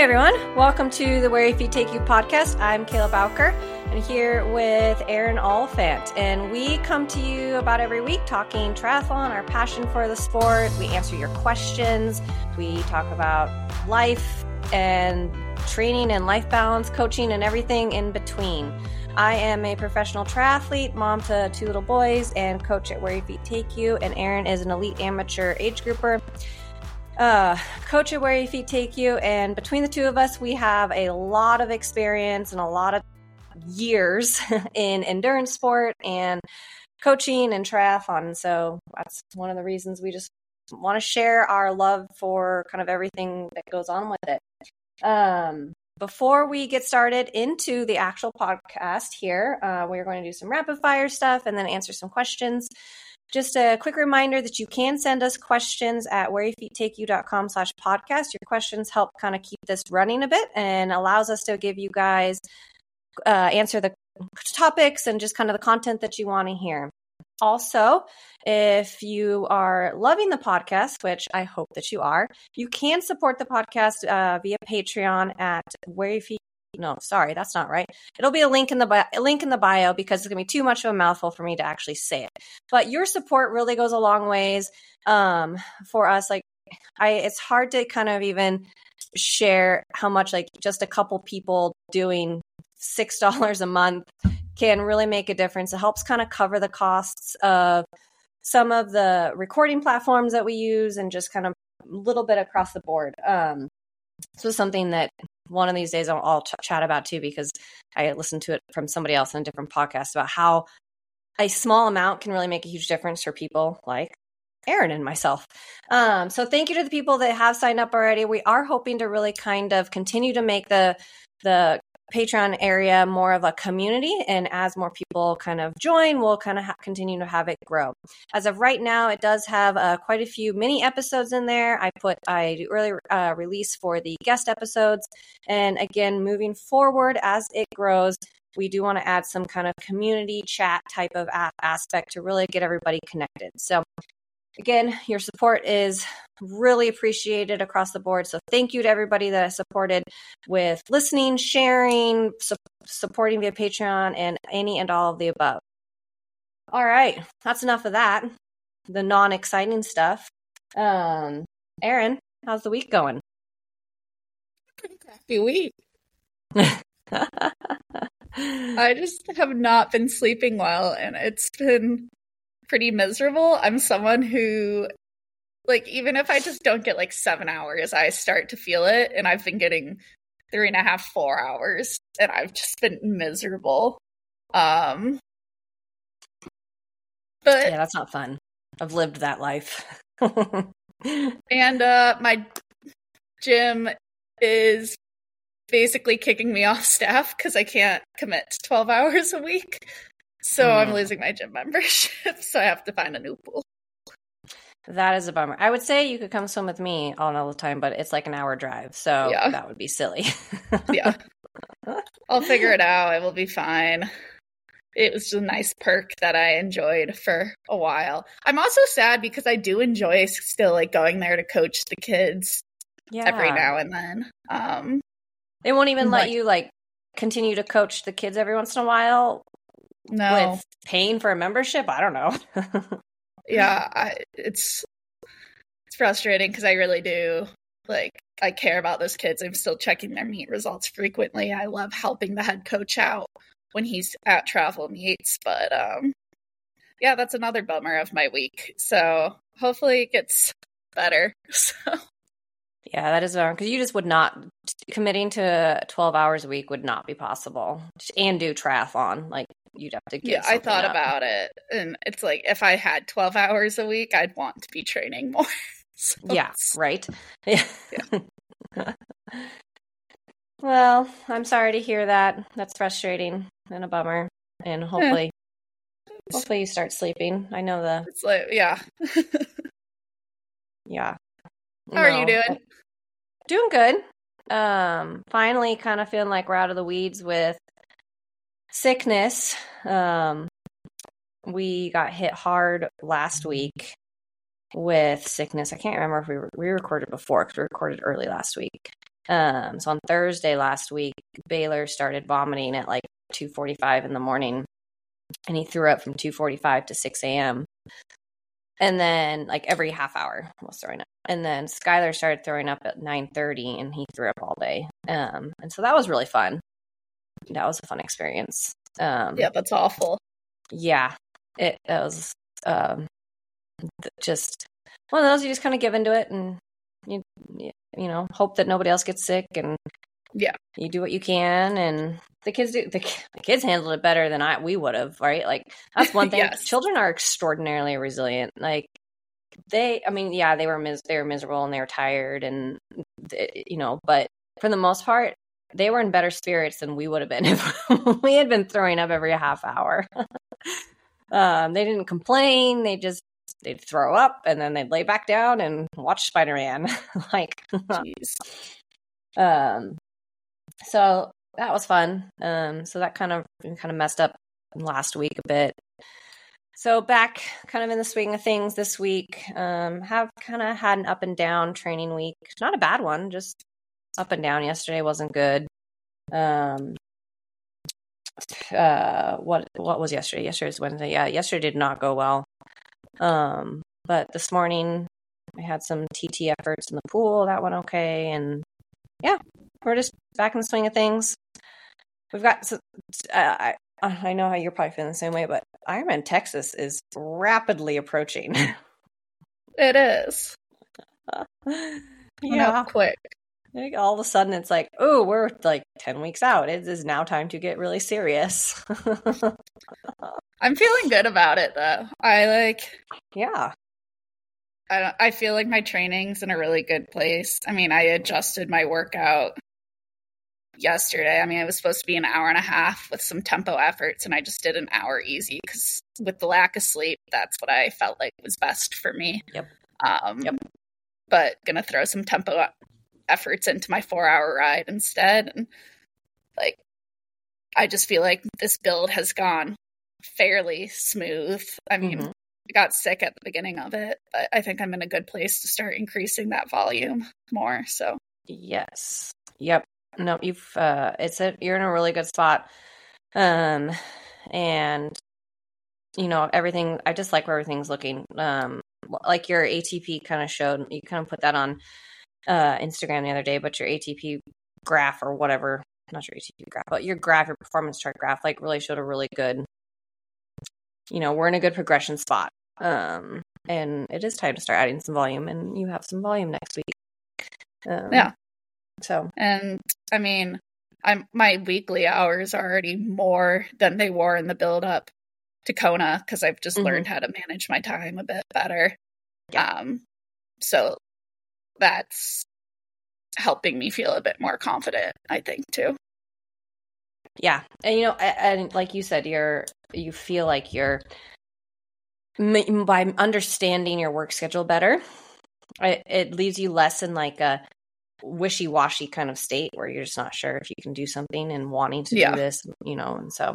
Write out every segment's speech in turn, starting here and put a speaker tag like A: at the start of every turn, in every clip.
A: Everyone, welcome to the Where Your Feet Take You podcast. I'm Kayla Bowker and here with Erin Oliphant. And we come to you about every week talking triathlon, our passion for the sport. We answer your questions. We talk about life and training and life balance, coaching, and everything in between. I am a professional triathlete, mom to two little boys, and coach at Where Your Feet Take You. And Erin is an elite amateur age grouper uh, coach at Where Your Feet Take You. And between the two of us, we have a lot of experience and a lot of years in endurance sport and coaching and triathlon. So that's one of the reasons we just want to share our love for kind of everything that goes on with it. Um, before we get started into the actual podcast here, uh, we're going to do some rapid fire stuff and then answer some questions. Just a quick reminder that you can send us questions at whereyourfeettakeyou.com slash podcast. Your questions help kind of keep this running a bit and allows us to give you guys uh, answer the topics and just kind of the content that you want to hear. Also, if you are loving the podcast, which I hope that you are, you can support the podcast uh, via Patreon at where your feet no, sorry, that's not right. It'll be a link in the bio, link in the bio because it's gonna be too much of a mouthful for me to actually say it. But your support really goes a long ways um, for us. Like, I it's hard to kind of even share how much like just a couple people doing six dollars a month can really make a difference. It helps kind of cover the costs of some of the recording platforms that we use and just kind of a little bit across the board. Um, so something that one of these days I'll, I'll ch- chat about too because I listened to it from somebody else in a different podcast about how a small amount can really make a huge difference for people like Erin and myself. Um, so thank you to the people that have signed up already. We are hoping to really kind of continue to make the the Patreon area more of a community. And as more people kind of join, we'll kind of ha- continue to have it grow. As of right now, it does have uh, quite a few mini episodes in there. I put, I do early uh, release for the guest episodes. And again, moving forward as it grows, we do want to add some kind of community chat type of aspect to really get everybody connected. So Again, your support is really appreciated across the board. So thank you to everybody that I supported with listening, sharing, su- supporting via Patreon, and any and all of the above. All right, that's enough of that. The non exciting stuff. Um, Erin, how's the week going?
B: Pretty crappy week. I just have not been sleeping well, and it's been pretty miserable. I'm someone who, like, even if I just don't get like seven hours, I start to feel it. And I've been getting three and a half, four hours, and I've just been miserable. Um,
A: but yeah, that's not fun. I've lived that life.
B: and uh, my gym is basically kicking me off staff because I can't commit to 12 hours a week. So mm. I'm losing my gym membership, so I have to find a new pool.
A: That is a bummer. I would say you could come swim with me all the time, but it's like an hour drive, so yeah. that would be silly.
B: yeah. I'll figure it out. It will be fine. It was just a nice perk that I enjoyed for a while. I'm also sad because I do enjoy still like going there to coach the kids yeah. every now and then. Um
A: they won't even let you like continue to coach the kids every once in a while
B: no.
A: With paying for a membership? I don't know.
B: yeah, I, it's it's frustrating because I really do like I care about those kids. I'm still checking their meet results frequently. I love helping the head coach out when he's at travel meets, but um yeah, that's another bummer of my week. So hopefully it gets better. So
A: yeah, that is wrong because you just would not committing to 12 hours a week would not be possible and do triathlon. Like you'd have to get
B: Yeah, I thought up. about it and it's like if I had 12 hours a week, I'd want to be training more.
A: so yeah, right. Yeah. yeah. well, I'm sorry to hear that. That's frustrating and a bummer. And hopefully yeah. hopefully you start sleeping. I know the
B: It's like yeah.
A: yeah.
B: How no. are you doing?
A: Doing good. Um, finally, kind of feeling like we're out of the weeds with sickness. Um, we got hit hard last week with sickness. I can't remember if we, we recorded before because we recorded early last week. Um, so on Thursday last week, Baylor started vomiting at like 2:45 in the morning, and he threw up from 2:45 to 6 a.m. And then like every half hour was throwing up. And then Skylar started throwing up at 9:30, and he threw up all day. Um, and so that was really fun. That was a fun experience. Um,
B: yeah, that's awful.
A: Yeah, it, it was um, just one of those. You just kind of give into it, and you you know hope that nobody else gets sick, and
B: yeah,
A: you do what you can, and the kids do. The, the kids handled it better than I we would have, right? Like that's one thing.
B: Yes.
A: Children are extraordinarily resilient. Like they, I mean, yeah, they were mis- they were miserable and they were tired, and th- you know, but for the most part, they were in better spirits than we would have been if we had been throwing up every half hour. um, they didn't complain. They just they'd throw up and then they'd lay back down and watch Spider Man. like,
B: Jeez.
A: um, so that was fun. Um, so that kind of kind of messed up last week a bit. So back kind of in the swing of things this week. Um, have kind of had an up and down training week. Not a bad one, just up and down. Yesterday wasn't good. Um, uh, what what was yesterday? Yesterday was Wednesday. Yeah, yesterday did not go well. Um, but this morning I had some TT efforts in the pool. That went okay, and yeah, we're just back in the swing of things. We've got. Uh, I I know how you're probably feeling the same way, but Ironman Texas is rapidly approaching.
B: It is.
A: Yeah.
B: quick.
A: Like all of a sudden it's like, oh, we're like ten weeks out. It is now time to get really serious.
B: I'm feeling good about it though. I like
A: yeah,
B: I I feel like my training's in a really good place. I mean, I adjusted my workout yesterday. I mean, it was supposed to be an hour and a half with some tempo efforts, and I just did an hour easy because with the lack of sleep, that's what I felt like was best for me.
A: Yep.
B: Um,
A: Yep.
B: But gonna throw some tempo efforts into my four hour ride instead, and like, I just feel like this build has gone fairly smooth. I mean,
A: Mhm.
B: I got sick at the beginning of it, but I think I'm in a good place to start increasing that volume more. So
A: Yes. Yep. No, you've uh it's a you're in a really good spot. Um and you know, everything I just like where everything's looking. Um like your ATP kind of showed you kind of put that on uh Instagram the other day, but your ATP graph or whatever, not your ATP graph, but your graph, your performance chart graph like really showed a really good you know, we're in a good progression spot. Um and it is time to start adding some volume and you have some volume next week. Um,
B: Yeah.
A: So
B: And I mean, I'm my weekly hours are already more than they were in the build up to Kona because I've just
A: Mhm.
B: learned how to manage my time a bit better.
A: Yeah.
B: Um, so that's helping me feel a bit more confident. I think too.
A: Yeah, and you know, and like you said, you're you feel like you're by understanding your work schedule better. It, it leaves you less in like a wishy washy kind of state where you're just not sure if you can do something and wanting to
B: Yeah.
A: do this, you know. And so,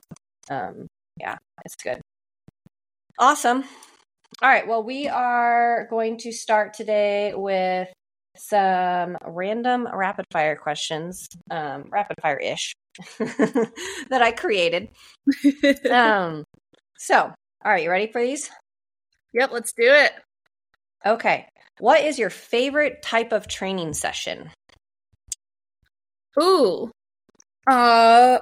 A: um, yeah, it's good. Awesome. All right. Well, we are going to start today with some random rapid fire questions, um, rapid fire ish, that I created. Um, so, all right, you ready for these?
B: yep, let's do it.
A: Okay. What is your favorite type of training session?
B: Ooh. Uh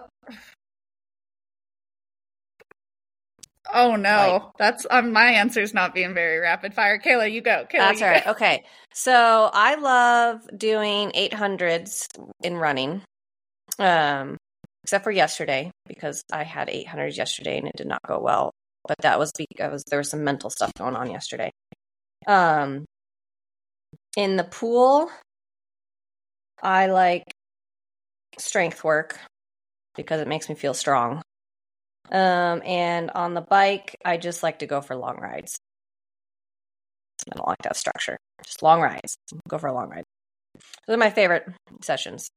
B: Oh no.
A: Like-
B: That's um my answer's not being very rapid fire. Kayla, you go. Kayla,
A: That's
B: you
A: all right.
B: go.
A: Okay. So I love doing 800s in running, um, except for yesterday because I had 800s yesterday and it did not go well. But that was because there was some mental stuff going on yesterday. Um, in the pool, I like strength work because it makes me feel strong. Um, and on the bike, I just like to go for long rides. I don't like that structure. Just long rides. Go for a long ride. Those are my favorite sessions.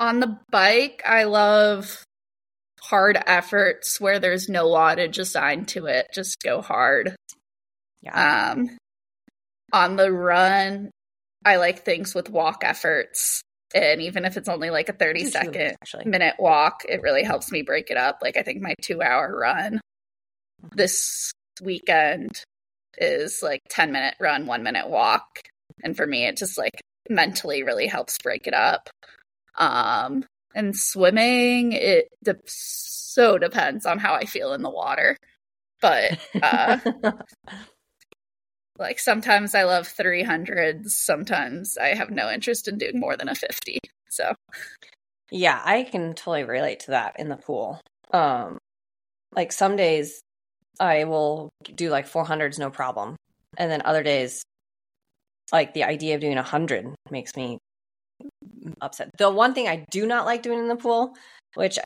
B: On the bike, I love hard efforts where there's no wattage assigned to it. Just go hard.
A: Yeah.
B: Um on the run, I like things with walk efforts. And even if it's only like a 30
A: Two
B: second
A: minutes, actually.
B: minute walk, it really helps me break it up. Like I think my two hour run this weekend is like 10 minute run, one minute walk. And for me, it just like mentally really helps break it up. Um, and swimming, it de- so depends on how I feel in the water. But uh, like sometimes I love 300s, sometimes I have no interest in doing more than a 50. So,
A: Yeah, I can totally relate to that in the pool. Um like some days I will do like 400s no problem. And then other days like the idea of doing 100 makes me upset. The one thing I do not like doing in the pool, which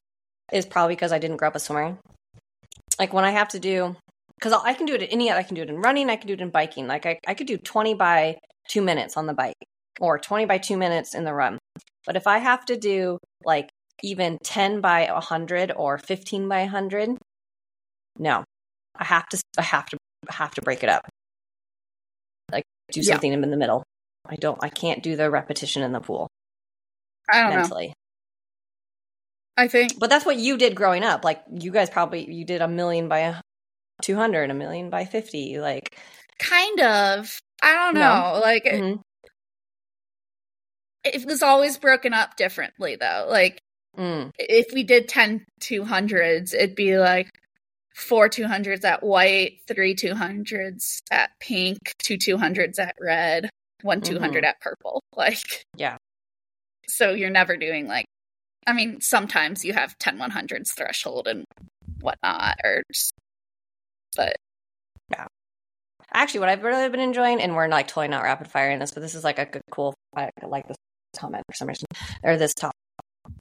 A: is probably because I didn't grow up a swimmer. Like when I have to do cuz I can do it in any I can do it in running, I can do it in biking. Like I I could do 20 by 2 minutes on the bike or 20 by 2 minutes in the run. But if I have to do like even 10 by 100 or 15 by 100, no. I have to I have to I have to break it up. Like do
B: Yeah.
A: something in the middle. I don't I can't do the repetition in the pool
B: I don't know.
A: mentally.
B: I think
A: But that's what you did growing up. Like you guys probably you did a million by a 200, a million by 50 like
B: kind of. I don't
A: No.
B: know. Like it-
A: mhm.
B: it was always broken up differently though. Like
A: Mm,
B: if we did 10 200s, it'd be like four 200s at white, three 200s at pink, two 200s at red, one 200 at purple. Like,
A: Mm-hmm. Yeah.
B: So you're never doing like, I mean, sometimes you have 10 100s threshold and whatnot, or just, but yeah.
A: Actually, what I've really been enjoying, and we're like totally not rapid firing this, but this is like a good, cool. I like this comment for some reason, or this top.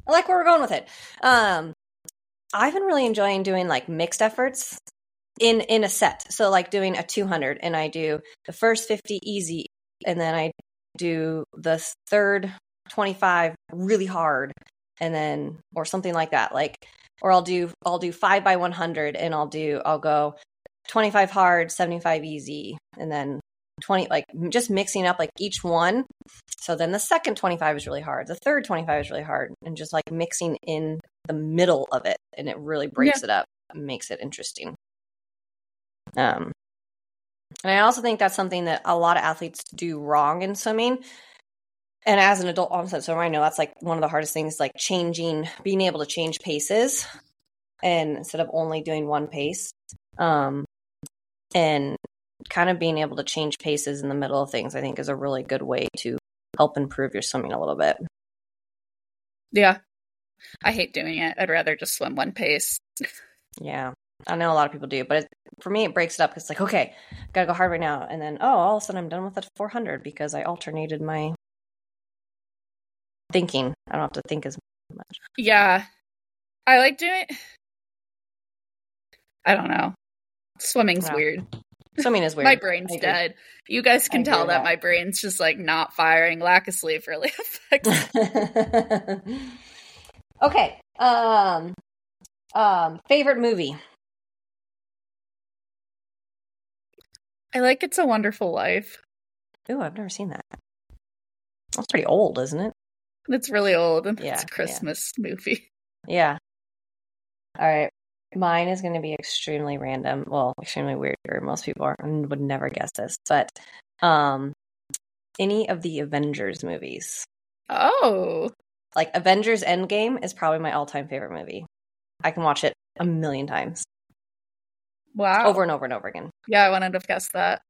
A: I like where we're going with it. Um, I've been really enjoying doing like mixed efforts in in a set. So like doing a 200, and I do the first 50 easy, and then I do the third 25 really hard, and then or something like that. Like, or I'll do I'll do five by 100, and I'll do I'll go 25 hard, 75 easy, and then 20 like just mixing up like each one. So then the second 25 is really hard. The third 25 is really hard and just like mixing in the middle of it and it really breaks it up, makes it interesting. Um and I also think that's something that a lot of athletes do wrong in swimming. And as an adult onset swimmer, I know that's like one of the hardest things, like changing, being able to change paces, and instead of only doing one pace, um, and kind of being able to change paces in the middle of things, I think is a really good way to help improve your swimming a little bit.
B: yeah. I hate doing it. I'd rather just swim one pace.
A: Yeah, I know a lot of people do, but it, for me, it breaks it up. It's like, okay, gotta go hard right now, and then oh, all of a sudden I'm done with the 400 because I alternated my thinking. I don't have to think as much.
B: Yeah. I like doing I don't know. Swimming's
A: Yeah.
B: weird.
A: Swimming is weird.
B: My brain's dead. You guys can tell that
A: that.
B: my brain's just like not firing. Lack of sleep really affects.
A: okay. Um um favorite movie.
B: I like It's a Wonderful Life.
A: Ooh, I've never seen that. That's pretty old, isn't it?
B: It's really old and
A: Yeah,
B: it's a
A: yeah.
B: Christmas movie.
A: Yeah. All right. Mine is going to be extremely random. Well, extremely weird most people are, and would never guess this, but um any of the Avengers movies.
B: Oh.
A: Like Avengers Endgame is probably my all-time favorite movie. I can watch it a million times.
B: Wow.
A: Over and over and over again.
B: Yeah, I wouldn't have guessed that.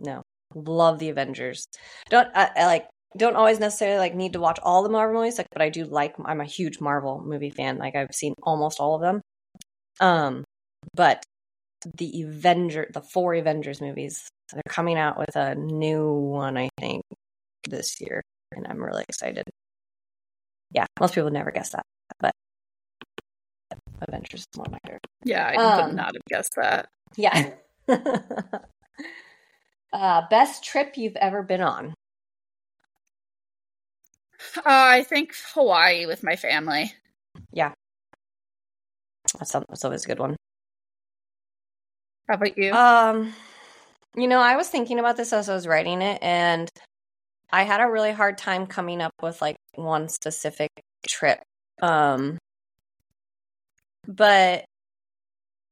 A: No, love the Avengers. Don't I, I like don't always necessarily like need to watch all the Marvel movies, like, but I do like. I'm a huge Marvel movie fan. Like I've seen almost all of them. Um, but the Avenger, the four Avengers movies, they're coming out with a new one, I think, this year, and I'm really excited. Yeah, most people would never guess that, but Avengers is one of my favorite.
B: Yeah, I
A: Um,
B: would not have guessed that.
A: Yeah. uh, best trip you've ever been on?
B: Uh, I think Hawaii with my family.
A: That's, that's always a good one.
B: How about you?
A: Um, you know, I was thinking about this as I was writing it, and I had a really hard time coming up with like one specific trip. Um, but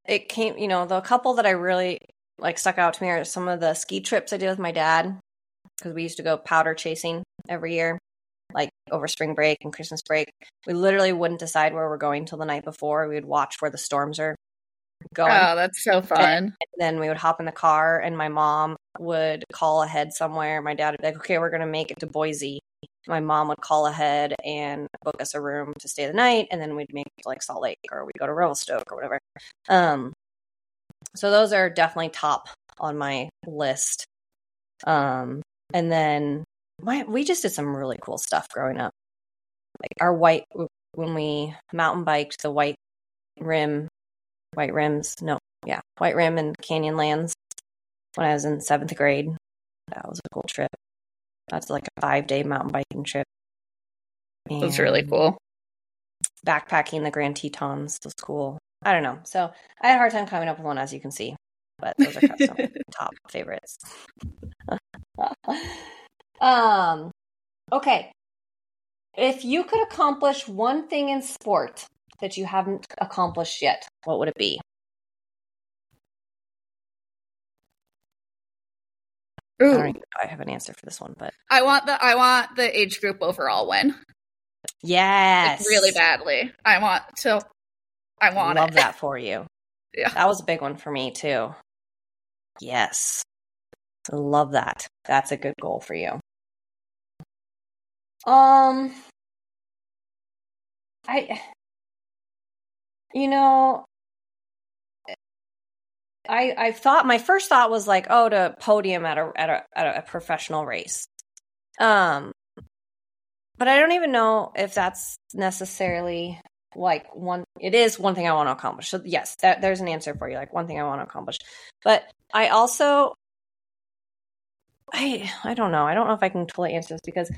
A: it came, you know, the couple that I really like stuck out to me are some of the ski trips I did with my dad because we used to go powder chasing every year, like over spring break and Christmas break. We literally wouldn't decide where we're going till the night before. We would watch where the storms are going.
B: Oh, that's so fun.
A: And then we would hop in the car, and my mom would call ahead somewhere. My dad would be like, okay, we're going to make it to Boise. My mom would call ahead and book us a room to stay the night, and then we'd make it to like Salt Lake or we'd go to Revelstoke or whatever. Um, so those are definitely top on my list. Um, and then my, we just did some really cool stuff growing up. Like our white, when we mountain biked the white rim, white rims, no, yeah, white rim and Canyonlands when I was in seventh grade. That was a cool trip. That's like a five day mountain biking trip.
B: That's really cool.
A: Backpacking the Grand Tetons was cool. I don't know. So I had a hard time coming up with one, as you can see. But those are some top favorites. um, okay. If you could accomplish one thing in sport that you haven't accomplished yet, what would it be?
B: Ooh.
A: I don't even know I have an answer for this one, but
B: I want the I want the age group overall win.
A: yes,
B: Like, really badly. I want to I want
A: Love
B: it.
A: that for you.
B: Yeah.
A: That was a big one for me too. Yes. Love that. That's a good goal for you. Um I you know I I thought my first thought was like, oh, to podium at a at a at a professional race. Um but I don't even know if that's necessarily like one it is one thing I want to accomplish. So yes, that, there's an answer for you. Like one thing I want to accomplish. But I also I I don't know. I don't know if I can totally answer this because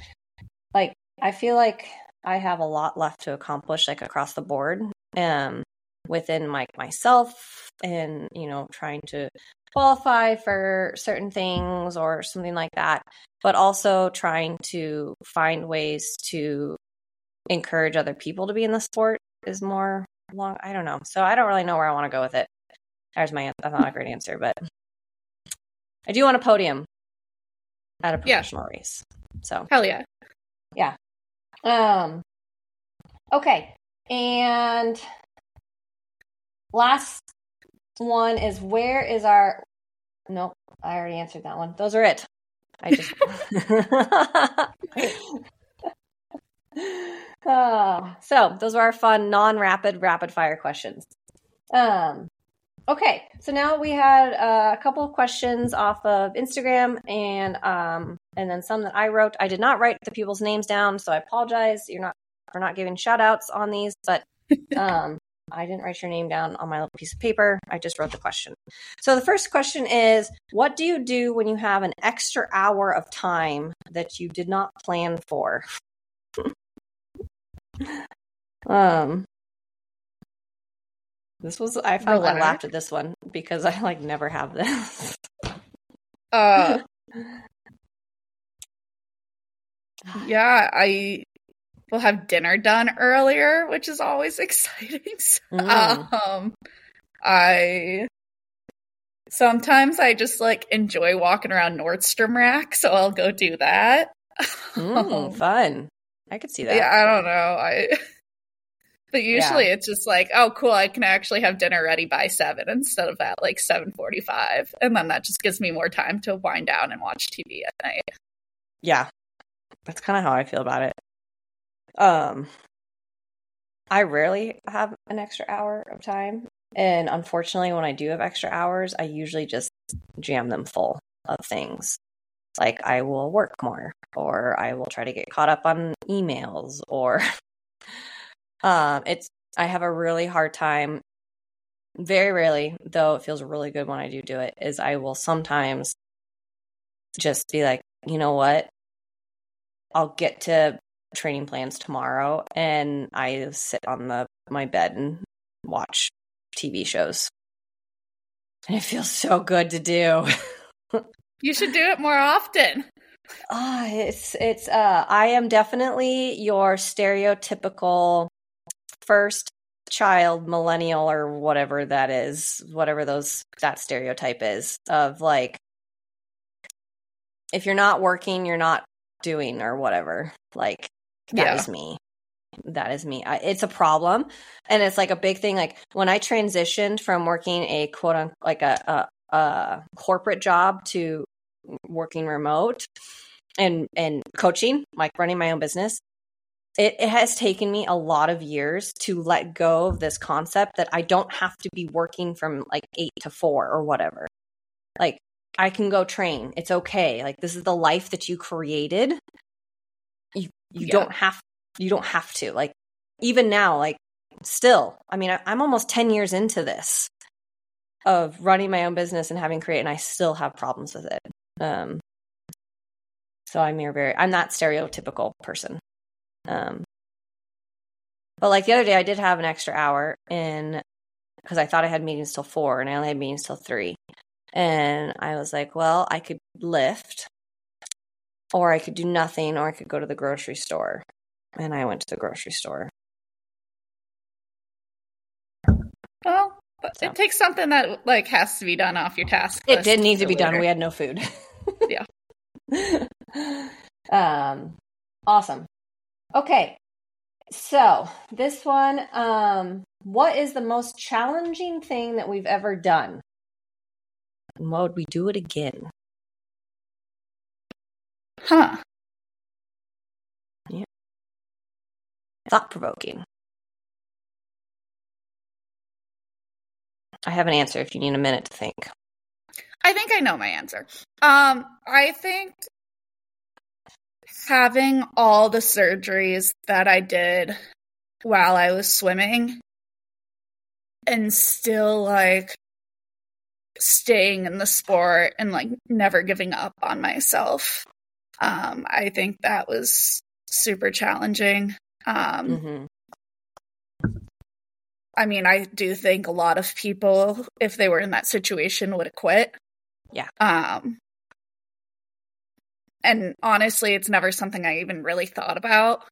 A: like I feel like I have a lot left to accomplish like across the board. Um within like myself and you know trying to qualify for certain things or something like that but also trying to find ways to encourage other people to be in the sport is more long i don't know so i don't really know where i want to go with it there's my that's not a great answer but i do want a podium at a
B: Yeah.
A: professional race so
B: Hell yeah.
A: Um okay. And last one is where is our nope i already answered that one. Those are it. I just Ah, so those are our fun non-rapid rapid fire questions. Um okay so now we had uh, a couple of questions off of instagram and um and then some that i wrote i did not write the people's names down so i apologize you're not for not giving shout outs on these but um I didn't write your name down on my little piece of paper. I just wrote the question. So the first question is What do you do when you have an extra hour of time that you did not plan for? um, this was, I found, I laughed at this one because I like never have this.
B: Uh yeah, I will have dinner done earlier, which is always exciting. So,
A: Mm.
B: Um I sometimes I just like enjoy walking around Nordstrom Rack, so I'll go do that.
A: Mm, fun. I could see that.
B: Yeah, I don't know. I but usually it's just like, oh cool, I can actually have dinner ready by seven instead of at like seven forty five. And then that just gives me more time to wind down and watch TV at night.
A: yeah that's kind of how i feel about it um i rarely have an extra hour of time and unfortunately when i do have extra hours i usually just jam them full of things like i will work more or i will try to get caught up on emails or um it's i have a really hard time very rarely though it feels really good when i do do it is i will sometimes just be like you know what I'll get to training plans tomorrow and I sit on the my bed and watch TV shows. And it feels so good to do.
B: You should do it more often.
A: Ah, it's it's uh I am definitely your stereotypical first child millennial or whatever that is, whatever those that stereotype is of like if you're not working, you're not doing or whatever. Like that
B: Yeah.
A: is me. That is me. I, it's a problem, and it's like a big thing. Like when I transitioned from working a quote unquote like a, a, a corporate job to working remote and and coaching, like running my own business. It, it has taken me a lot of years to let go of this concept that I don't have to be working from like eight to four or whatever. Like I can go train. It's okay. Like this is the life that you created. You you
B: Yeah.
A: don't have you don't have to. Like even now, like still, I mean, I, I'm almost ten years into this of running my own business and having create, and I still have problems with it. Um, so I'm your very I'm that stereotypical person. Um, but like the other day, I did have an extra hour in because I thought I had meetings till four, and I only had meetings till three. And I was like, well, I could lift, or I could do nothing, or I could go to the grocery store. And I went to the grocery store.
B: Well, but
A: So.
B: it takes something that like has to be done off your task.
A: It did need to be done. We had no food.
B: Yeah.
A: um awesome. Okay. So, this one um what is the most challenging thing that we've ever done? And what would we do it again?
B: Huh. Yeah.
A: Thought provoking. I have an answer if you need a minute to think.
B: I think I know my answer. Um, I think having all the surgeries that I did while I was swimming and still like staying in the sport and like never giving up on myself. Um, I think that was super challenging. Um,
A: hmm
B: I mean, I do think a lot of people, if they were in that situation, would have quit.
A: Yeah.
B: Um, and honestly, it's never something I even really thought about.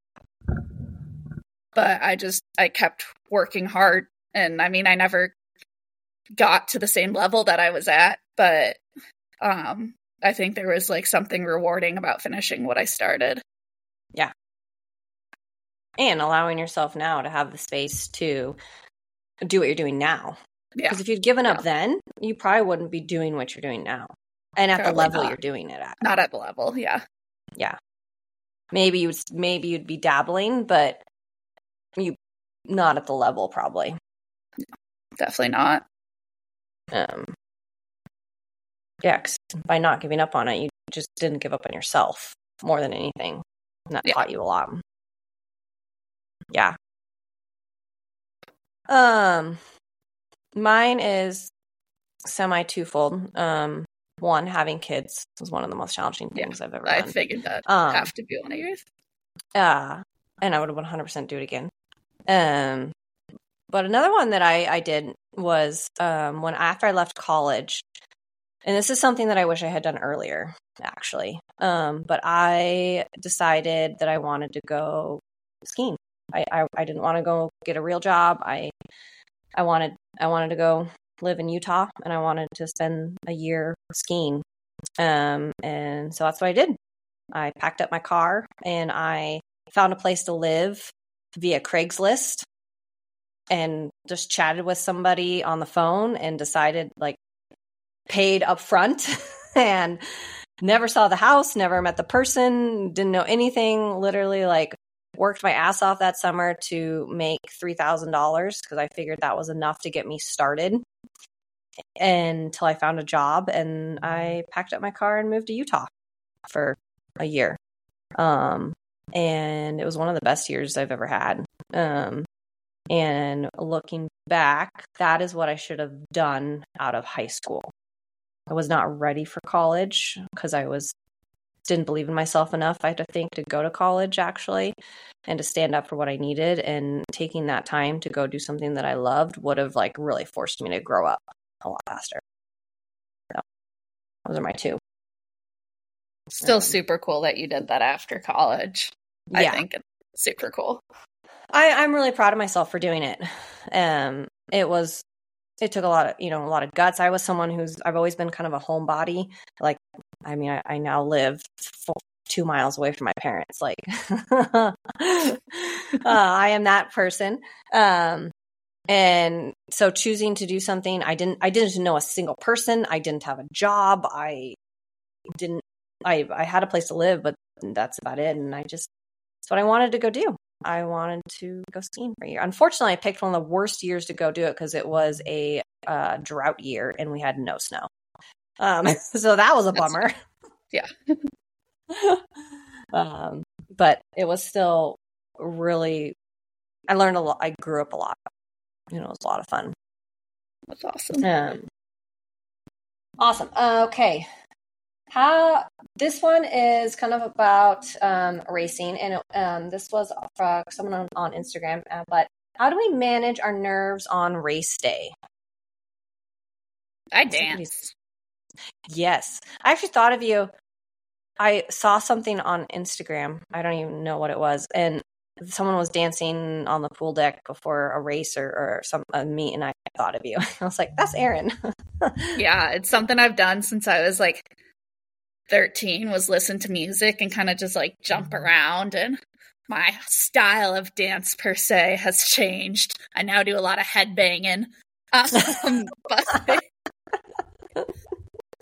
B: But I just, I kept working hard. And I mean, I never got to the same level that I was at, but um, I think there was like something rewarding about finishing what I started. Yeah.
A: And allowing yourself now to have the space to do what you're doing now.
B: Yeah.
A: Because if you'd given up
B: Yeah.
A: then, you probably wouldn't be doing what you're doing now. And at the level
B: not.
A: you're doing it at.
B: Not at the level. Yeah. Yeah.
A: Maybe you would maybe you'd be dabbling, but you not at the level probably.
B: Definitely not.
A: Um yeah, 'cause by not giving up on it, you just didn't give up on yourself more than anything. And that
B: Yeah.
A: taught you a lot. Yeah. Um mine is semi twofold. Um one, having kids was one of the most challenging
B: Yeah,
A: things I've ever
B: I
A: done.
B: figured that
A: Um,
B: have to be one of yours.
A: uh, and I would 100% do it again. Um, but another one that I, I did was um, when after I left college, and this is something that I wish I had done earlier, actually. Um, but I decided that I wanted to go skiing. I, I, I didn't want to go get a real job. I I wanted I wanted to go live in Utah, and I wanted to spend a year skiing. Um, and so that's what I did. I packed up my car and I found a place to live via Craigslist and just chatted with somebody on the phone and decided like paid up front and never saw the house, never met the person, didn't know anything, literally like worked my ass off that summer to make $3,000 because I figured that was enough to get me started until I found a job and I packed up my car and moved to Utah for a year. Um, and it was one of the best years I've ever had. Um, and looking back, that is what I should have done out of high school. I was not ready for college because I was didn't believe in myself enough. I had to think to go to college actually and to stand up for what I needed and taking that time to go do something that I loved would have like really forced me to grow up a lot faster. So those are my two.
B: Still
A: Um,
B: super cool that you did that after college. I
A: Yeah.
B: think it's super cool.
A: I, I'm really proud of myself for doing it. Um, it was, it took a lot of, you know, a lot of guts. I was someone who's, I've always been kind of a homebody. Like, I mean, I, I now live fo- two miles away from my parents. Like, uh, I am that person. Um, and so choosing to do something, I didn't, I didn't know a single person. I didn't have a job. I didn't, I, I had a place to live, but that's about it. And I just, it's what I wanted to go do. I wanted to go skiing for a year. Unfortunately, I picked one of the worst years to go do it because it was a uh, drought year and we had no snow. Um, so that was a
B: That's-
A: bummer.
B: yeah.
A: um, but it was still really. I learned a lot. I grew up a lot. You know, it was a lot of fun.
B: That's awesome.
A: Um, awesome. Uh, okay. How this one is kind of about um, racing, and it, um, this was from someone on, on Instagram. Uh, but how do we manage our nerves on race day?
B: I dance.
A: Yes, I actually thought of you. I saw something on Instagram. I don't even know what it was, and someone was dancing on the pool deck before a race or, or some a meet, and I thought of you. I was like, "That's Erin.
B: Yeah, it's something I've done since I was like 13 was listen to music and kind of just like jump around and my style of dance per se has changed. I now do a lot of head banging. Um, but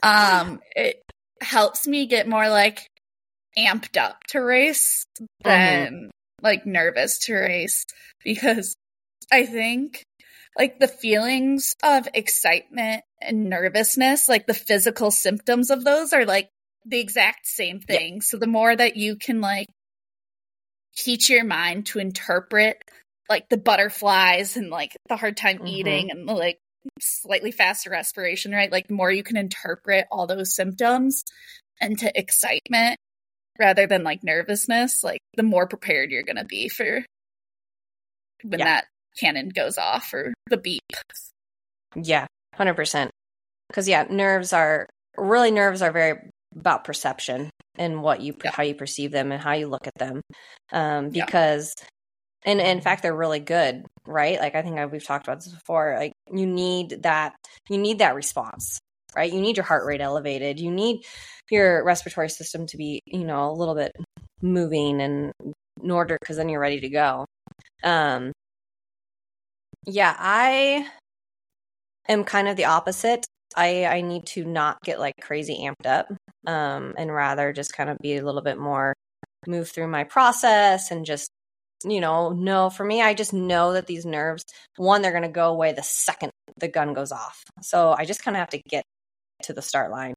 B: um it helps me get more like amped up to race than like nervous to race because I think like the feelings of excitement and nervousness, like the physical symptoms of those are like the exact same
A: Yeah.
B: thing. So the more that you can like teach your mind to interpret like the butterflies and like the hard time
A: Mhm.
B: eating and the like slightly faster respiration, right? Like the more you can interpret all those symptoms into excitement rather than like nervousness, like the more prepared you're going to be for when
A: Yeah.
B: that cannon goes off or the beep.
A: Yeah, hundred percent. Because yeah, nerves are really nerves are very about perception and what you
B: Yeah.
A: how you perceive them and how you look at them. Um,
B: Yeah.
A: because, and in fact, they're really good, right? Like I think I, we've talked about this before. Like you need that, you need that response, right? You need your heart rate elevated. You need your respiratory system to be, you know, a little bit moving and in order because then you're ready to go. Um, yeah, I am kind of the opposite. I I need to not get like crazy amped up, um, and rather just kind of be a little bit more move through my process and just you know know for me I just know that these nerves one they're going to go away the second the gun goes off. So I just kind of have to get to the start line.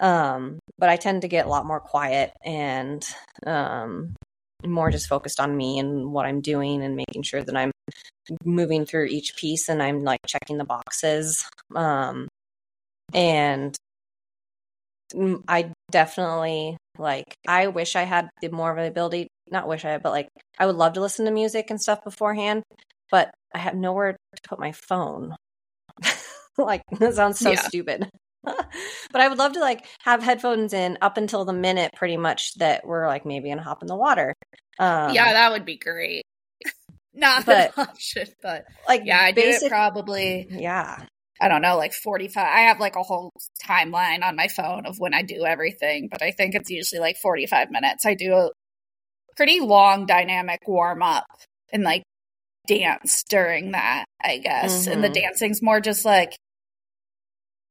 A: Um, but I tend to get a lot more quiet and um more just focused on me and what I'm doing and making sure that I'm moving through each piece and I'm like checking the boxes. Um, and I definitely like, I wish I had the more of an ability, not wish I had, but like, I would love to listen to music and stuff beforehand, but I have nowhere to put my phone. like, that sounds so
B: Yeah.
A: stupid. but I would love to like have headphones in up until the minute pretty much that we're like maybe gonna hop in the water. Um,
B: yeah, that would be great. Not
A: but-
B: an option, but
A: like
B: yeah, I do
A: basic,
B: it probably.
A: yeah,
B: I don't know, like forty-five. I have like a whole timeline on my phone of when I do everything, but I think it's usually like forty-five minutes. I do a pretty long dynamic warm up and like dance during that. I guess, and the
A: Mhm.
B: dancing's more just like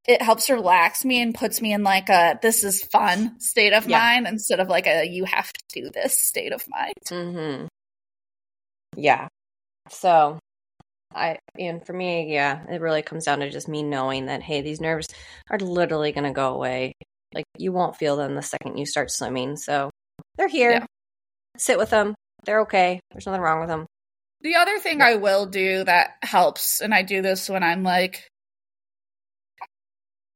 B: it helps relax me and puts me in like a this is fun state of
A: Yeah.
B: mind instead of like a you have to do this state of mind.
A: hmm Yeah. So I and for me, yeah, it really comes down to just me knowing that hey, these nerves are literally gonna go away. Like you won't feel them the second you start swimming. So they're here.
B: Yeah.
A: Sit with them. They're okay. There's nothing wrong with them.
B: The other thing I will do that helps, and I do this when I'm like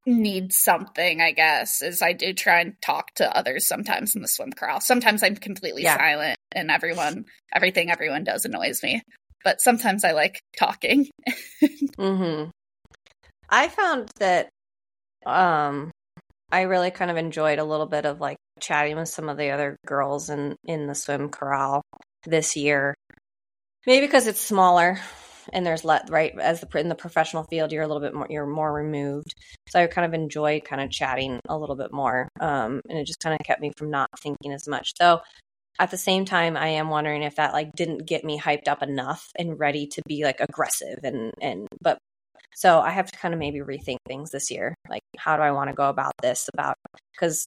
B: need something, I guess, is I do try and talk to others sometimes in the swim corral. Sometimes I'm completely
A: Yeah.
B: silent and everyone everything everyone does annoys me. But sometimes I like talking.
A: hmm I found that um I really kind of enjoyed a little bit of like chatting with some of the other girls in in the swim corral this year. Maybe because it's smaller and there's let right as the in the professional field you're a little bit more you're more removed. So I kind of enjoyed kind of chatting a little bit more, um, and it just kind of kept me from not thinking as much. So at the same time i am wondering if that like didn't get me hyped up enough and ready to be like aggressive and and but so i have to kind of maybe rethink things this year. Like how do i want to go about this about because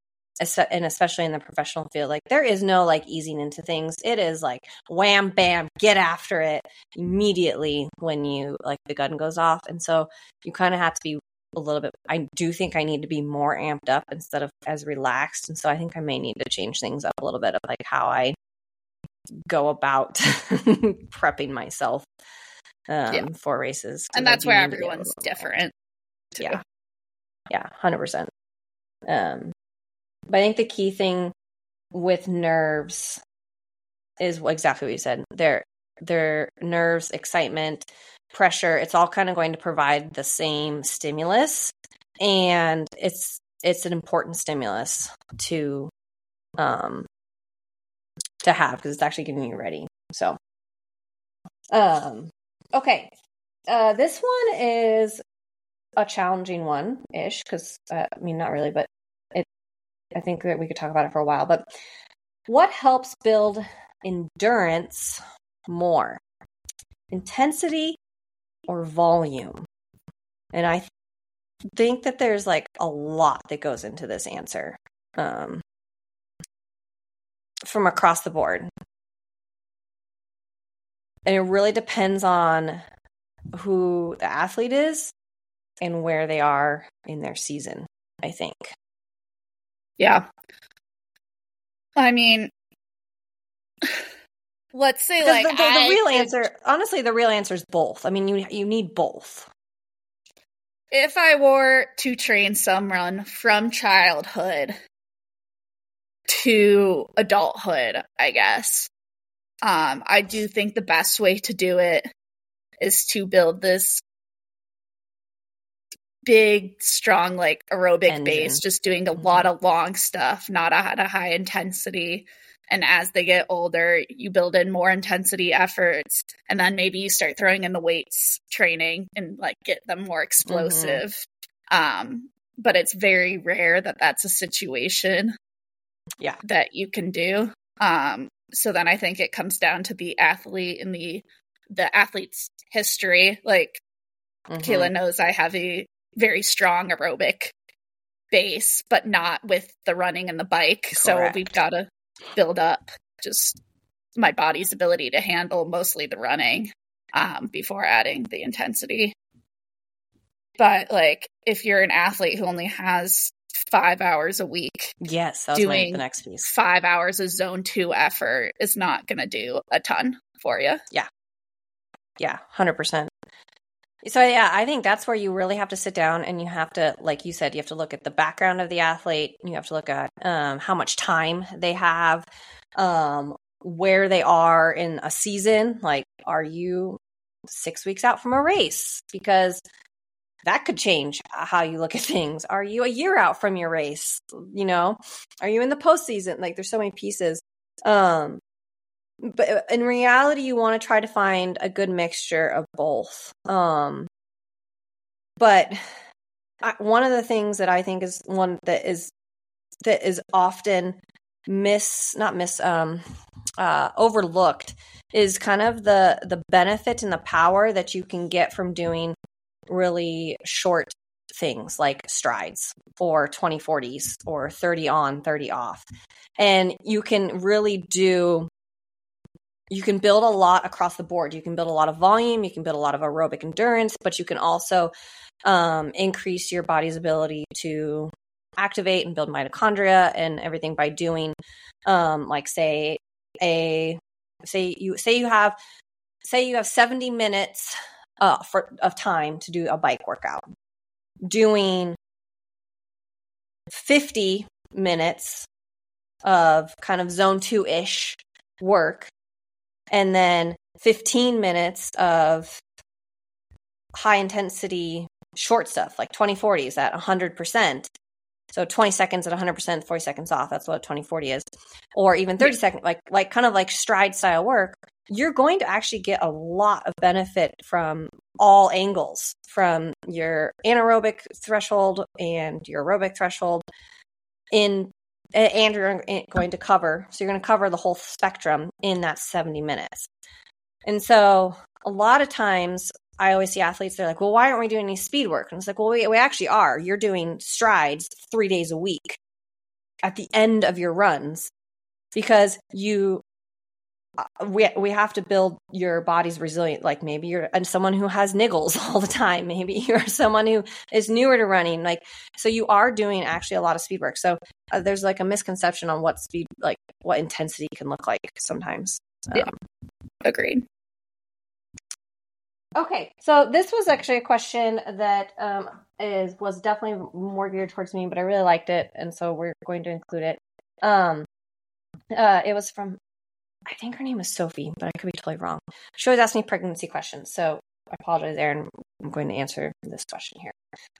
A: and especially in the professional field like there is no like easing into things. It is like wham bam get after it immediately when you like the gun goes off. And so you kind of have to be a little bit. I do think i need to be more amped up instead of as relaxed and so i think i may need to change things up a little bit of like how i go about prepping myself um, yeah. for races
B: and that's where everyone's different
A: too. yeah. Yeah 100% um but i think the key thing with nerves is exactly what you said. Their their nerves excitement pressure it's all kind of going to provide the same stimulus. And it's it's an important stimulus to um to have because it's actually getting you ready. So um okay. Uh this one is a challenging one ish because uh, i mean not really but it i think that we could talk about it for a while but what helps build endurance more? Intensity or volume? And I th- think that there's like a lot that goes into this answer um, from across the board. And it really depends on who the athlete is and where they are in their season, I think.
B: Yeah. I mean, let's say like
A: the, the, the real answer honestly the real answer is both i mean you you need both
B: if i were to train someone from childhood to adulthood i guess um i do think the best way to do it is to build this big strong like aerobic Engine. base just doing a mm-hmm. lot of long stuff not at a high intensity and as they get older, you build in more intensity efforts. And then maybe you start throwing in the weights training and like get them more explosive. Mm-hmm. Um, but it's very rare that that's a situation
A: yeah
B: that you can do um so then i think it comes down to the athlete and the the athlete's history like mm-hmm. kayla knows i have a very strong aerobic base but not with the running and the bike Correct. so we've got to build up just my body's ability to handle mostly the running um, before adding the intensity. But like, if you're an athlete who only has five hours a week,
A: yes, doing the next piece.
B: Five hours of zone two effort is not going to do a ton for you.
A: Yeah, yeah, hundred percent. So yeah, I think that's where you really have to sit down and you have to, like you said, you have to look at the background of the athlete. You have to look at um, how much time they have, um, where they are in a season. Like, are you six weeks out from a race? Because that could change how you look at things. Are you a year out from your race? You know, are you in the postseason? Like, there's so many pieces. Um, but in reality you want to try to find a good mixture of both. Um but I, one of the things that i think is one that is that is often miss not miss um uh overlooked is kind of the the benefit and the power that you can get from doing really short things like strides for 2040s or 30 on 30 off. And you can really do you can build a lot across the board. You can build a lot of volume, you can build a lot of aerobic endurance, but you can also um, increase your body's ability to activate and build mitochondria and everything by doing, um, like say a say you say you have say you have 70 minutes uh, for of time to do a bike workout. Doing 50 minutes of kind of zone two ish work and then 15 minutes of high intensity short stuff like 2040s at 100% So 20 seconds at 100%, 40 seconds off. That's what 2040 is. Or even 30 second, like, like kind of like stride style work. You're going to actually get a lot of benefit from all angles from your anaerobic threshold and your aerobic threshold in and you're eh, going to cover so you're going to cover the whole spectrum in that 70 minutes and so a lot of times I always see athletes, they're like, well, why aren't we doing any speed work? And it's like, well, we, we actually are. You're doing strides three days a week at the end of your runs because you we we have to build your body's resilient. Like maybe you're and someone who has niggles all the time. Maybe you're someone who is newer to running. Like so, you are doing actually a lot of speed work. So uh, there's like a misconception on what speed, like what intensity can look like sometimes.
B: Um, yeah, agreed.
A: Okay, so this was actually a question that um, is was definitely more geared towards me, but I really liked it, and so we're going to include it. Um, uh, it was from, I think her name is Sophie, but I could be totally wrong. She always asks me pregnancy questions, so I apologize, Erin. I'm going to answer this question here.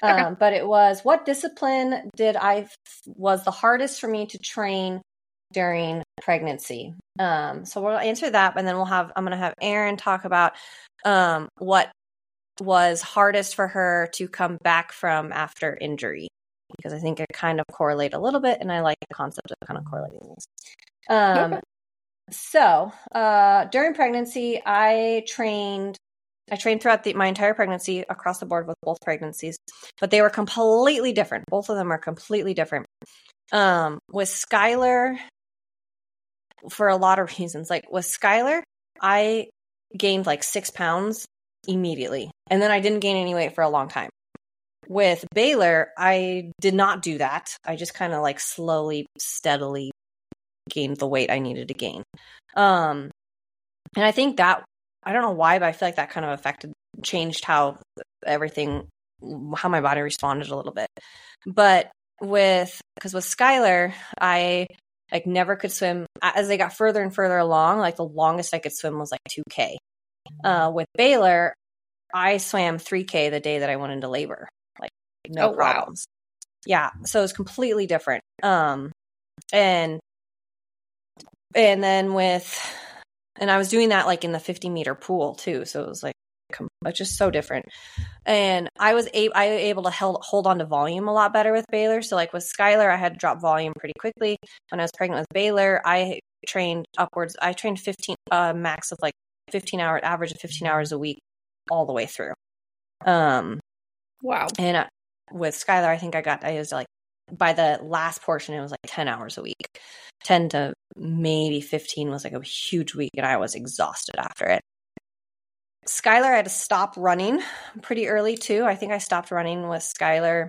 A: Okay. Um, but it was, what discipline did I was the hardest for me to train during pregnancy? Um, so we'll answer that, and then we'll have I'm going to have Erin talk about um, what was hardest for her to come back from after injury because I think it kind of correlate a little bit, and I like the concept of kind of correlating these. Um, okay. So uh, during pregnancy, I trained. I trained throughout the, my entire pregnancy across the board with both pregnancies, but they were completely different. Both of them are completely different. Um, with Skylar, for a lot of reasons, like with Skylar, I gained like six pounds immediately. And then I didn't gain any weight for a long time. With Baylor, I did not do that. I just kind of like slowly, steadily gained the weight I needed to gain. Um, and I think that, I don't know why, but I feel like that kind of affected, changed how everything, how my body responded a little bit. But with, because with Skylar, I like never could swim as they got further and further along like the longest i could swim was like 2k uh, with baylor i swam 3k the day that i went into labor like no oh, problems wow. yeah so it was completely different um and and then with and i was doing that like in the 50 meter pool too so it was like just so different. And I was able, I was able to hold, hold on to volume a lot better with Baylor. So like with Skylar, I had to drop volume pretty quickly. When I was pregnant with Baylor, I trained upwards. I trained 15, uh, max of like 15 hour, average of 15 hours a week all the way through. Um,
B: wow.
A: And uh, with Skylar, I think I got, I was like, by the last portion, it was like 10 hours a week. 10 to maybe 15 was like a huge week, and I was exhausted after it. Skylar, I had to stop running pretty early too. I think I stopped running with Skylar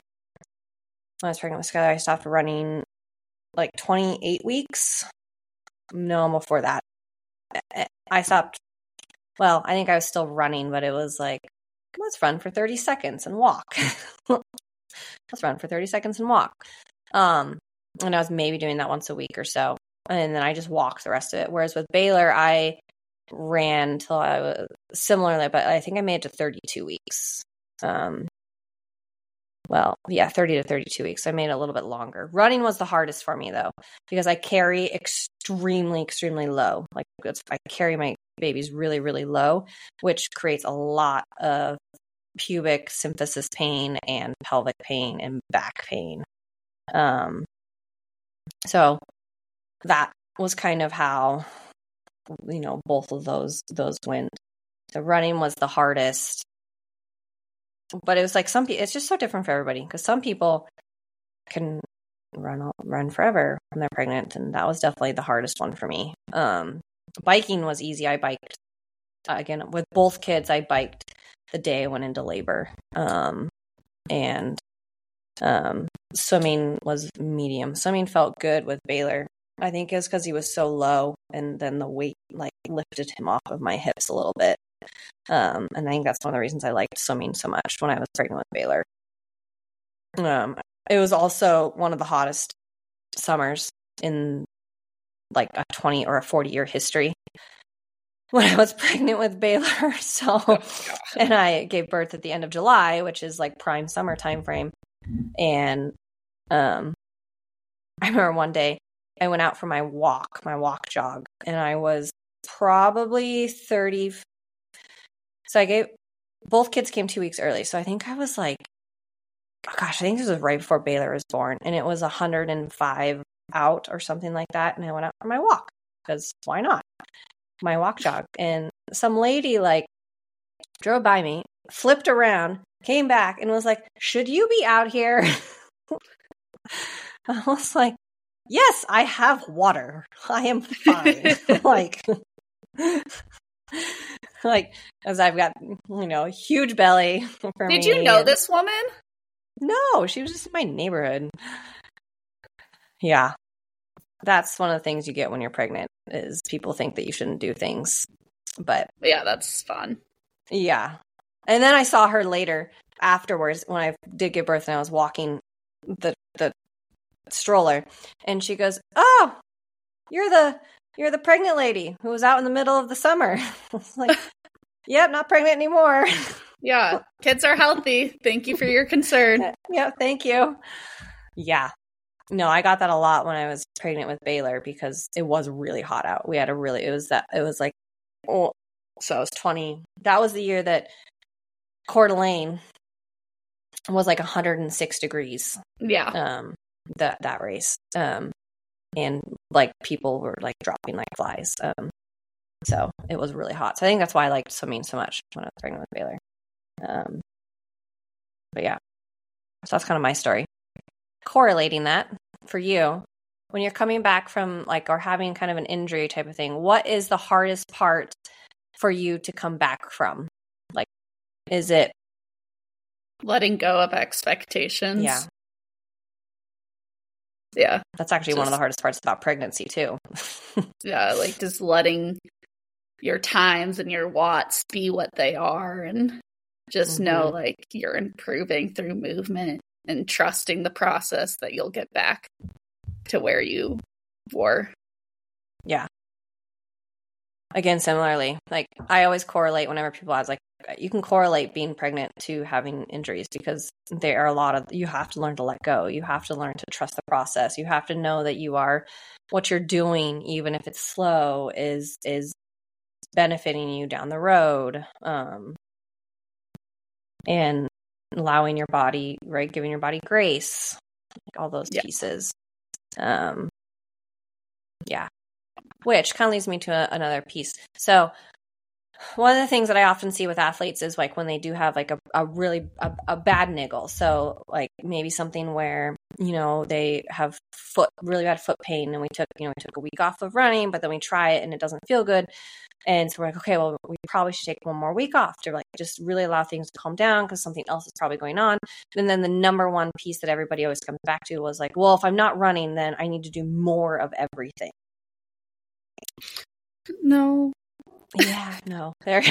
A: when I was pregnant with Skylar. I stopped running like 28 weeks. No, before that. I stopped. Well, I think I was still running, but it was like, let's run for 30 seconds and walk. let's run for 30 seconds and walk. Um, and I was maybe doing that once a week or so. And then I just walked the rest of it. Whereas with Baylor, I ran till I was similarly, but I think I made it to 32 weeks. Um, well, yeah, 30 to 32 weeks. I made it a little bit longer. Running was the hardest for me though, because I carry extremely, extremely low. Like I carry my babies really, really low, which creates a lot of pubic symphysis pain and pelvic pain and back pain. Um, so that was kind of how you know both of those those went. The running was the hardest, but it was like some people. It's just so different for everybody because some people can run run forever when they're pregnant, and that was definitely the hardest one for me. Um, biking was easy. I biked uh, again with both kids. I biked the day I went into labor, um, and um, swimming was medium. Swimming felt good with Baylor. I think is because he was so low, and then the weight like lifted him off of my hips a little bit. Um, and I think that's one of the reasons I liked swimming so much when I was pregnant with Baylor. Um, it was also one of the hottest summers in like a 20 or a 40 year history when I was pregnant with Baylor. So, oh, and I gave birth at the end of July, which is like prime summer time frame. And um, I remember one day I went out for my walk, my walk jog, and I was probably 30. So I gave both kids came two weeks early. So I think I was like, oh gosh, I think this was right before Baylor was born, and it was 105 out or something like that. And I went out for my walk because why not? My walk jog. And some lady like drove by me, flipped around, came back, and was like, Should you be out here? I was like, Yes, I have water. I am fine. like, like as I've got you know a huge belly.
B: Did you know and... this woman?
A: No, she was just in my neighborhood. Yeah, that's one of the things you get when you're pregnant is people think that you shouldn't do things, but
B: yeah, that's fun.
A: Yeah, and then I saw her later afterwards when I did give birth and I was walking the the stroller, and she goes, "Oh, you're the you're the pregnant lady who was out in the middle of the summer." like, "Yep, not pregnant anymore."
B: yeah, kids are healthy. Thank you for your concern.
A: yeah, thank you. Yeah. No, I got that a lot when I was pregnant with Baylor because it was really hot out. We had a really it was that it was like oh so I was 20. That was the year that Coeur d'Alene was like 106 degrees.
B: Yeah.
A: Um that that race. Um and like people were like dropping like flies. Um so it was really hot. So I think that's why I liked swimming so much when I was pregnant with Baylor. Um but yeah. So that's kind of my story. Correlating that for you, when you're coming back from like or having kind of an injury type of thing, what is the hardest part for you to come back from? Like is it
B: letting go of expectations?
A: Yeah.
B: Yeah.
A: That's actually just, one of the hardest parts about pregnancy, too.
B: yeah. Like just letting your times and your watts be what they are and just mm-hmm. know like you're improving through movement and trusting the process that you'll get back to where you were.
A: Yeah. Again, similarly, like I always correlate whenever people ask, like, you can correlate being pregnant to having injuries because there are a lot of you have to learn to let go. You have to learn to trust the process. You have to know that you are what you're doing even if it's slow is is benefiting you down the road um and allowing your body right giving your body grace like all those yeah. pieces. Um yeah which kind of leads me to a, another piece so one of the things that I often see with athletes is like when they do have like a, a really a, a, bad niggle. So like maybe something where, you know, they have foot really bad foot pain and we took, you know, we took a week off of running, but then we try it and it doesn't feel good. And so we're like, okay, well, we probably should take one more week off to like just really allow things to calm down because something else is probably going on. And then the number one piece that everybody always comes back to was like, well, if I'm not running, then I need to do more of everything.
B: No,
A: yeah, no. There.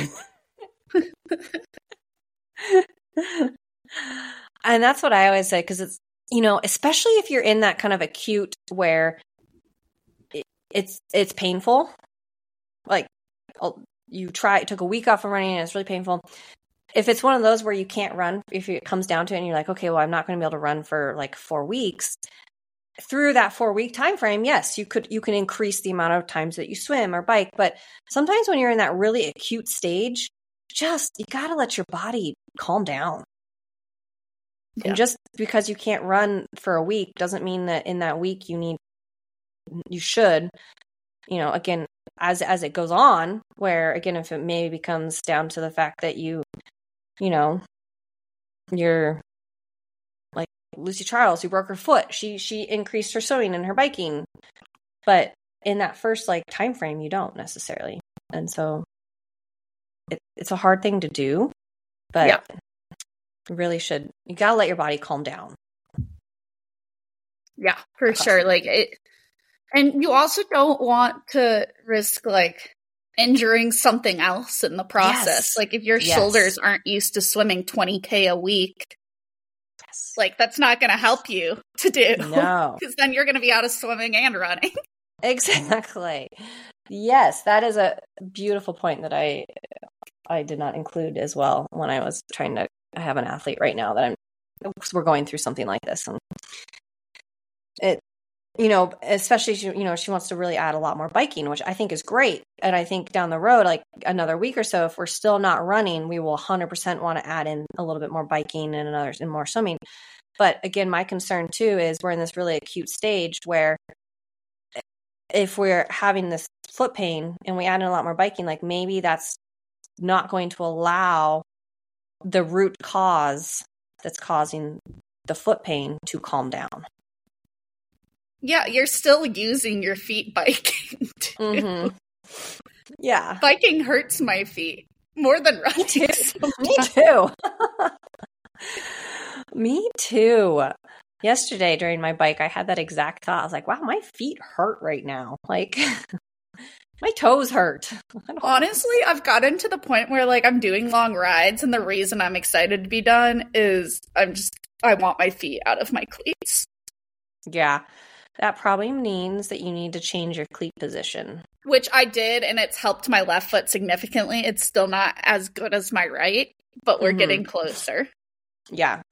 A: and that's what I always say because it's you know, especially if you're in that kind of acute where it, it's it's painful. Like oh, you try took a week off of running and it's really painful. If it's one of those where you can't run, if it comes down to it and you're like, okay, well, I'm not going to be able to run for like four weeks, through that four week time frame yes you could you can increase the amount of times that you swim or bike but sometimes when you're in that really acute stage just you got to let your body calm down yeah. and just because you can't run for a week doesn't mean that in that week you need you should you know again as as it goes on where again if it maybe comes down to the fact that you you know you're Lucy Charles, who broke her foot, she she increased her swimming and her biking, but in that first like time frame, you don't necessarily, and so it, it's a hard thing to do, but yeah. really should you gotta let your body calm down.
B: Yeah, for sure. Like it, and you also don't want to risk like injuring something else in the process. Yes. Like if your yes. shoulders aren't used to swimming 20k a week, like that's not going to help you to do.
A: No,
B: because then you're going to be out of swimming and running.
A: Exactly. Yes, that is a beautiful point that I I did not include as well when I was trying to I have an athlete right now that I'm we're going through something like this and it you know, especially she, you know, she wants to really add a lot more biking, which I think is great. And I think down the road, like another week or so, if we're still not running, we will 100% want to add in a little bit more biking and another and more swimming. But again, my concern too is we're in this really acute stage where if we're having this foot pain and we add in a lot more biking, like maybe that's not going to allow the root cause that's causing the foot pain to calm down.
B: Yeah, you're still using your feet biking. Mm-hmm.
A: Yeah.
B: Biking hurts my feet more than running.
A: Me too. Me too. Me too. Yesterday during my bike, I had that exact thought. I was like, wow, my feet hurt right now. Like, my toes hurt.
B: Honestly, I've gotten to the point where like I'm doing long rides, and the reason I'm excited to be done is I'm just, I want my feet out of my cleats.
A: Yeah. That probably means that you need to change your cleat position.
B: Which I did, and it's helped my left foot significantly. It's still not as good as my right, but we're mm-hmm. getting closer.
A: Yeah,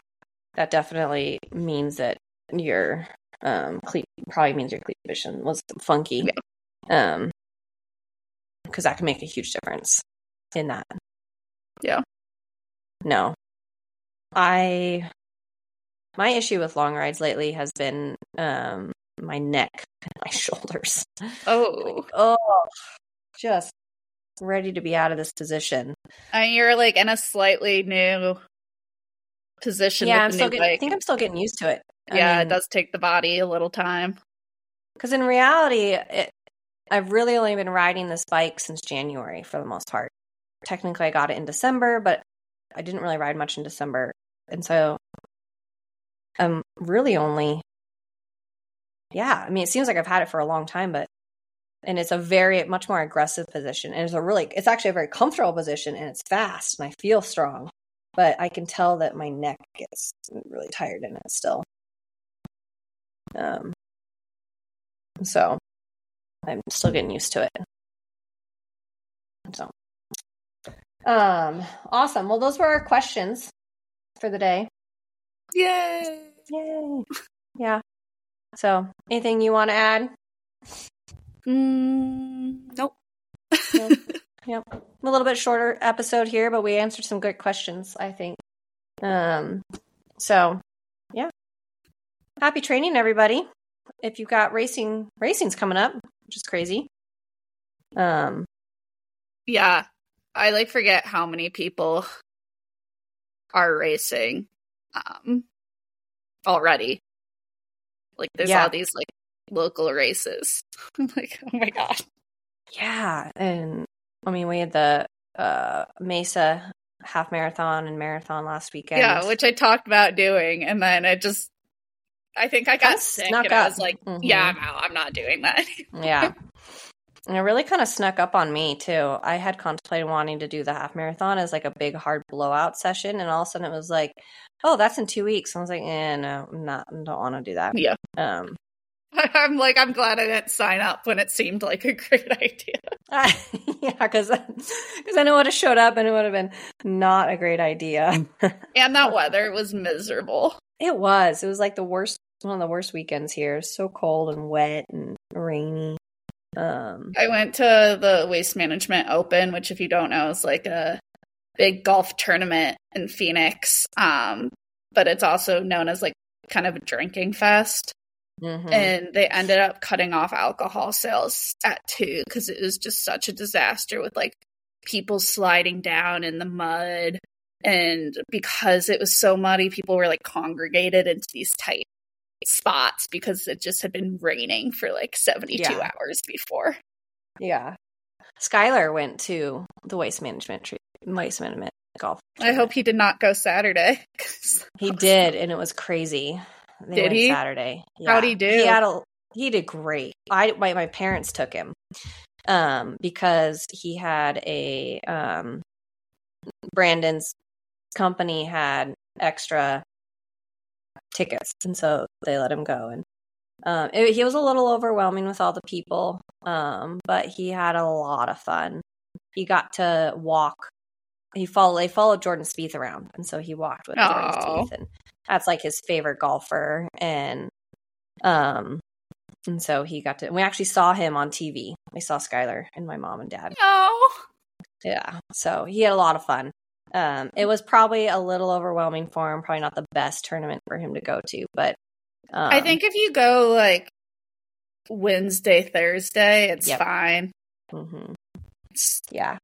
A: that definitely means that your um, cleat probably means your cleat position was funky. Yeah. Um, because that can make a huge difference in that.
B: Yeah.
A: No. I my issue with long rides lately has been um my neck and my shoulders.
B: Oh.
A: Like, oh. Just ready to be out of this position.
B: And you're like in a slightly new position.
A: Yeah, I'm still getting, I think I'm still getting used to it.
B: Yeah, I mean, it does take the body a little time.
A: Because in reality, it, I've really only been riding this bike since January for the most part. Technically, I got it in December, but I didn't really ride much in December. And so I'm really only, yeah, I mean, it seems like I've had it for a long time, but, and it's a very, much more aggressive position. And it's a really, it's actually a very comfortable position and it's fast and I feel strong but I can tell that my neck gets really tired in it still. Um, so I'm still getting used to it. So, um, awesome. Well, those were our questions for the day.
B: Yay!
A: Yay! Yeah. So, anything you want to add?
B: Mm, nope.
A: nope. Yep. A little bit shorter episode here, but we answered some good questions, I think. Um so yeah. Happy training everybody. If you've got racing racing's coming up, which is crazy. Um
B: yeah. I like forget how many people are racing um already. Like there's yeah. all these like local races. I'm like, oh my god.
A: Yeah, and I mean, we had the uh, Mesa half marathon and marathon last weekend.
B: Yeah, which I talked about doing, and then it just. I think I got sick, and up. I was like, mm-hmm. "Yeah, I'm out. I'm not doing that."
A: yeah, and it really kind of snuck up on me too. I had contemplated wanting to do the half marathon as like a big hard blowout session, and all of a sudden it was like, "Oh, that's in two weeks." I was like, "Eh, no, I'm not. I don't want to do that."
B: Yeah. Um, I'm like, I'm glad I didn't sign up when it seemed like a great idea.
A: Uh, yeah, because because I know it would have showed up and it would have been not a great idea.
B: and that weather was miserable.
A: It was. It was like the worst, one of the worst weekends here. So cold and wet and rainy. Um,
B: I went to the Waste Management Open, which, if you don't know, is like a big golf tournament in Phoenix. Um, but it's also known as like kind of a drinking fest. Mm-hmm. And they ended up cutting off alcohol sales at two because it was just such a disaster with like people sliding down in the mud. And because it was so muddy, people were like congregated into these tight spots because it just had been raining for like 72 yeah. hours before.
A: Yeah. Skylar went to the waste management tree, waste management golf.
B: I hope he did not go Saturday.
A: he did, and it was crazy. They
B: did he
A: Saturday?
B: Yeah. How'd he do?
A: He had a he did great. I my, my parents took him um because he had a um Brandon's company had extra tickets and so they let him go and um it, he was a little overwhelming with all the people um but he had a lot of fun he got to walk he followed they followed Jordan Spieth around and so he walked with Jordan Spieth and that's like his favorite golfer and um And so he got to, we actually saw him on TV. We saw Skylar and my mom and dad.
B: Oh,
A: Yeah. So he had a lot of fun. Um, it was probably a little overwhelming for him, probably not the best tournament for him to go to, but um,
B: I think if you go like Wednesday, Thursday, it's
A: Yep.
B: fine.
A: mhm,
B: It's
A: yeah.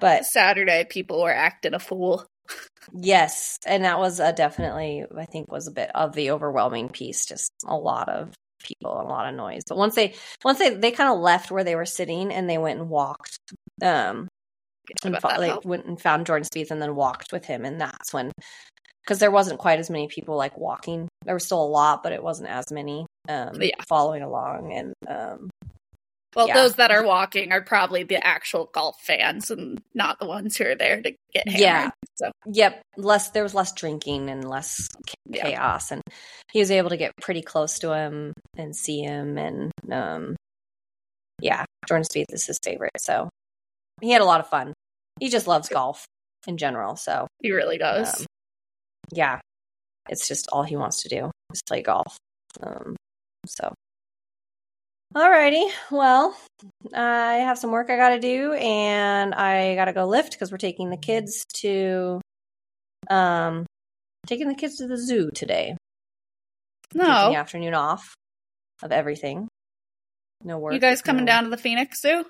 A: But
B: Saturday, people were acting a fool.
A: yes, and that was a definitely, I think, was a bit of the overwhelming piece. Just a lot of people, a lot of noise. But once they, once they, they kind of left where they were sitting and they went and walked. Um, and like went and found Jordan Spieth and then walked with him, and that's when because there wasn't quite as many people like walking. There was still a lot, but it wasn't as many um,
B: Yeah.
A: following along. And um,
B: Well,
A: yeah.
B: those that are walking are probably the actual golf fans and not the ones who are there to get hammered.
A: Yeah.
B: So
A: yep, less there was less drinking and less cha-
B: Yeah.
A: chaos, and he was able to get pretty close to him and see him, and um, yeah, Jordan Spieth is his favorite, so he had a lot of fun. He just loves golf in general, so
B: he really does.
A: Um, yeah, it's just all he wants to do is play golf. Um, so, alrighty. Well, I have some work I got to do, and I got to go lift because we're taking the kids to, um, taking the kids to the zoo today. Taking
B: no,
A: the afternoon off of everything. No work.
B: you guys coming
A: no-
B: down to the Phoenix Zoo?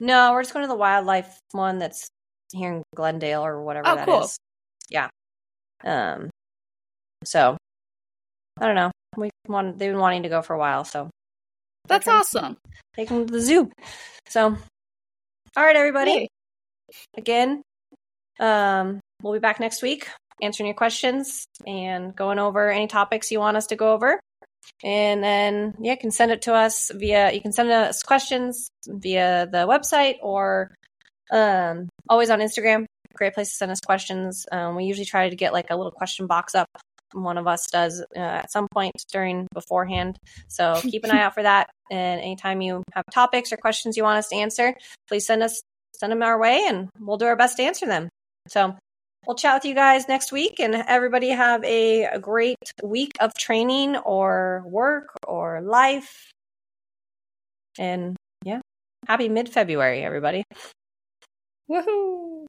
A: No, we're just going to the wildlife one that's here in Glendale or whatever
B: Oh,
A: that is.
B: cool.
A: Yeah. Um. So, I don't know. We want they've been wanting to go for a while, so
B: That's awesome.
A: take them to the zoo. So, all right, everybody.
B: Hey.
A: Again, um, we'll be back next week answering your questions and going over any topics you want us to go over. And then, yeah, you can send it to us via, you can send us questions via the website or um, always on Instagram. Great place to send us questions. Um, we usually try to get like a little question box up. One of us does uh, at some point during beforehand. So keep an eye out for that. And anytime you have topics or questions you want us to answer, please send us send them our way, and we'll do our best to answer them. So we'll chat with you guys next week, and everybody have a, great week of training or work or life. And yeah, happy mid February, everybody.
B: Woohoo!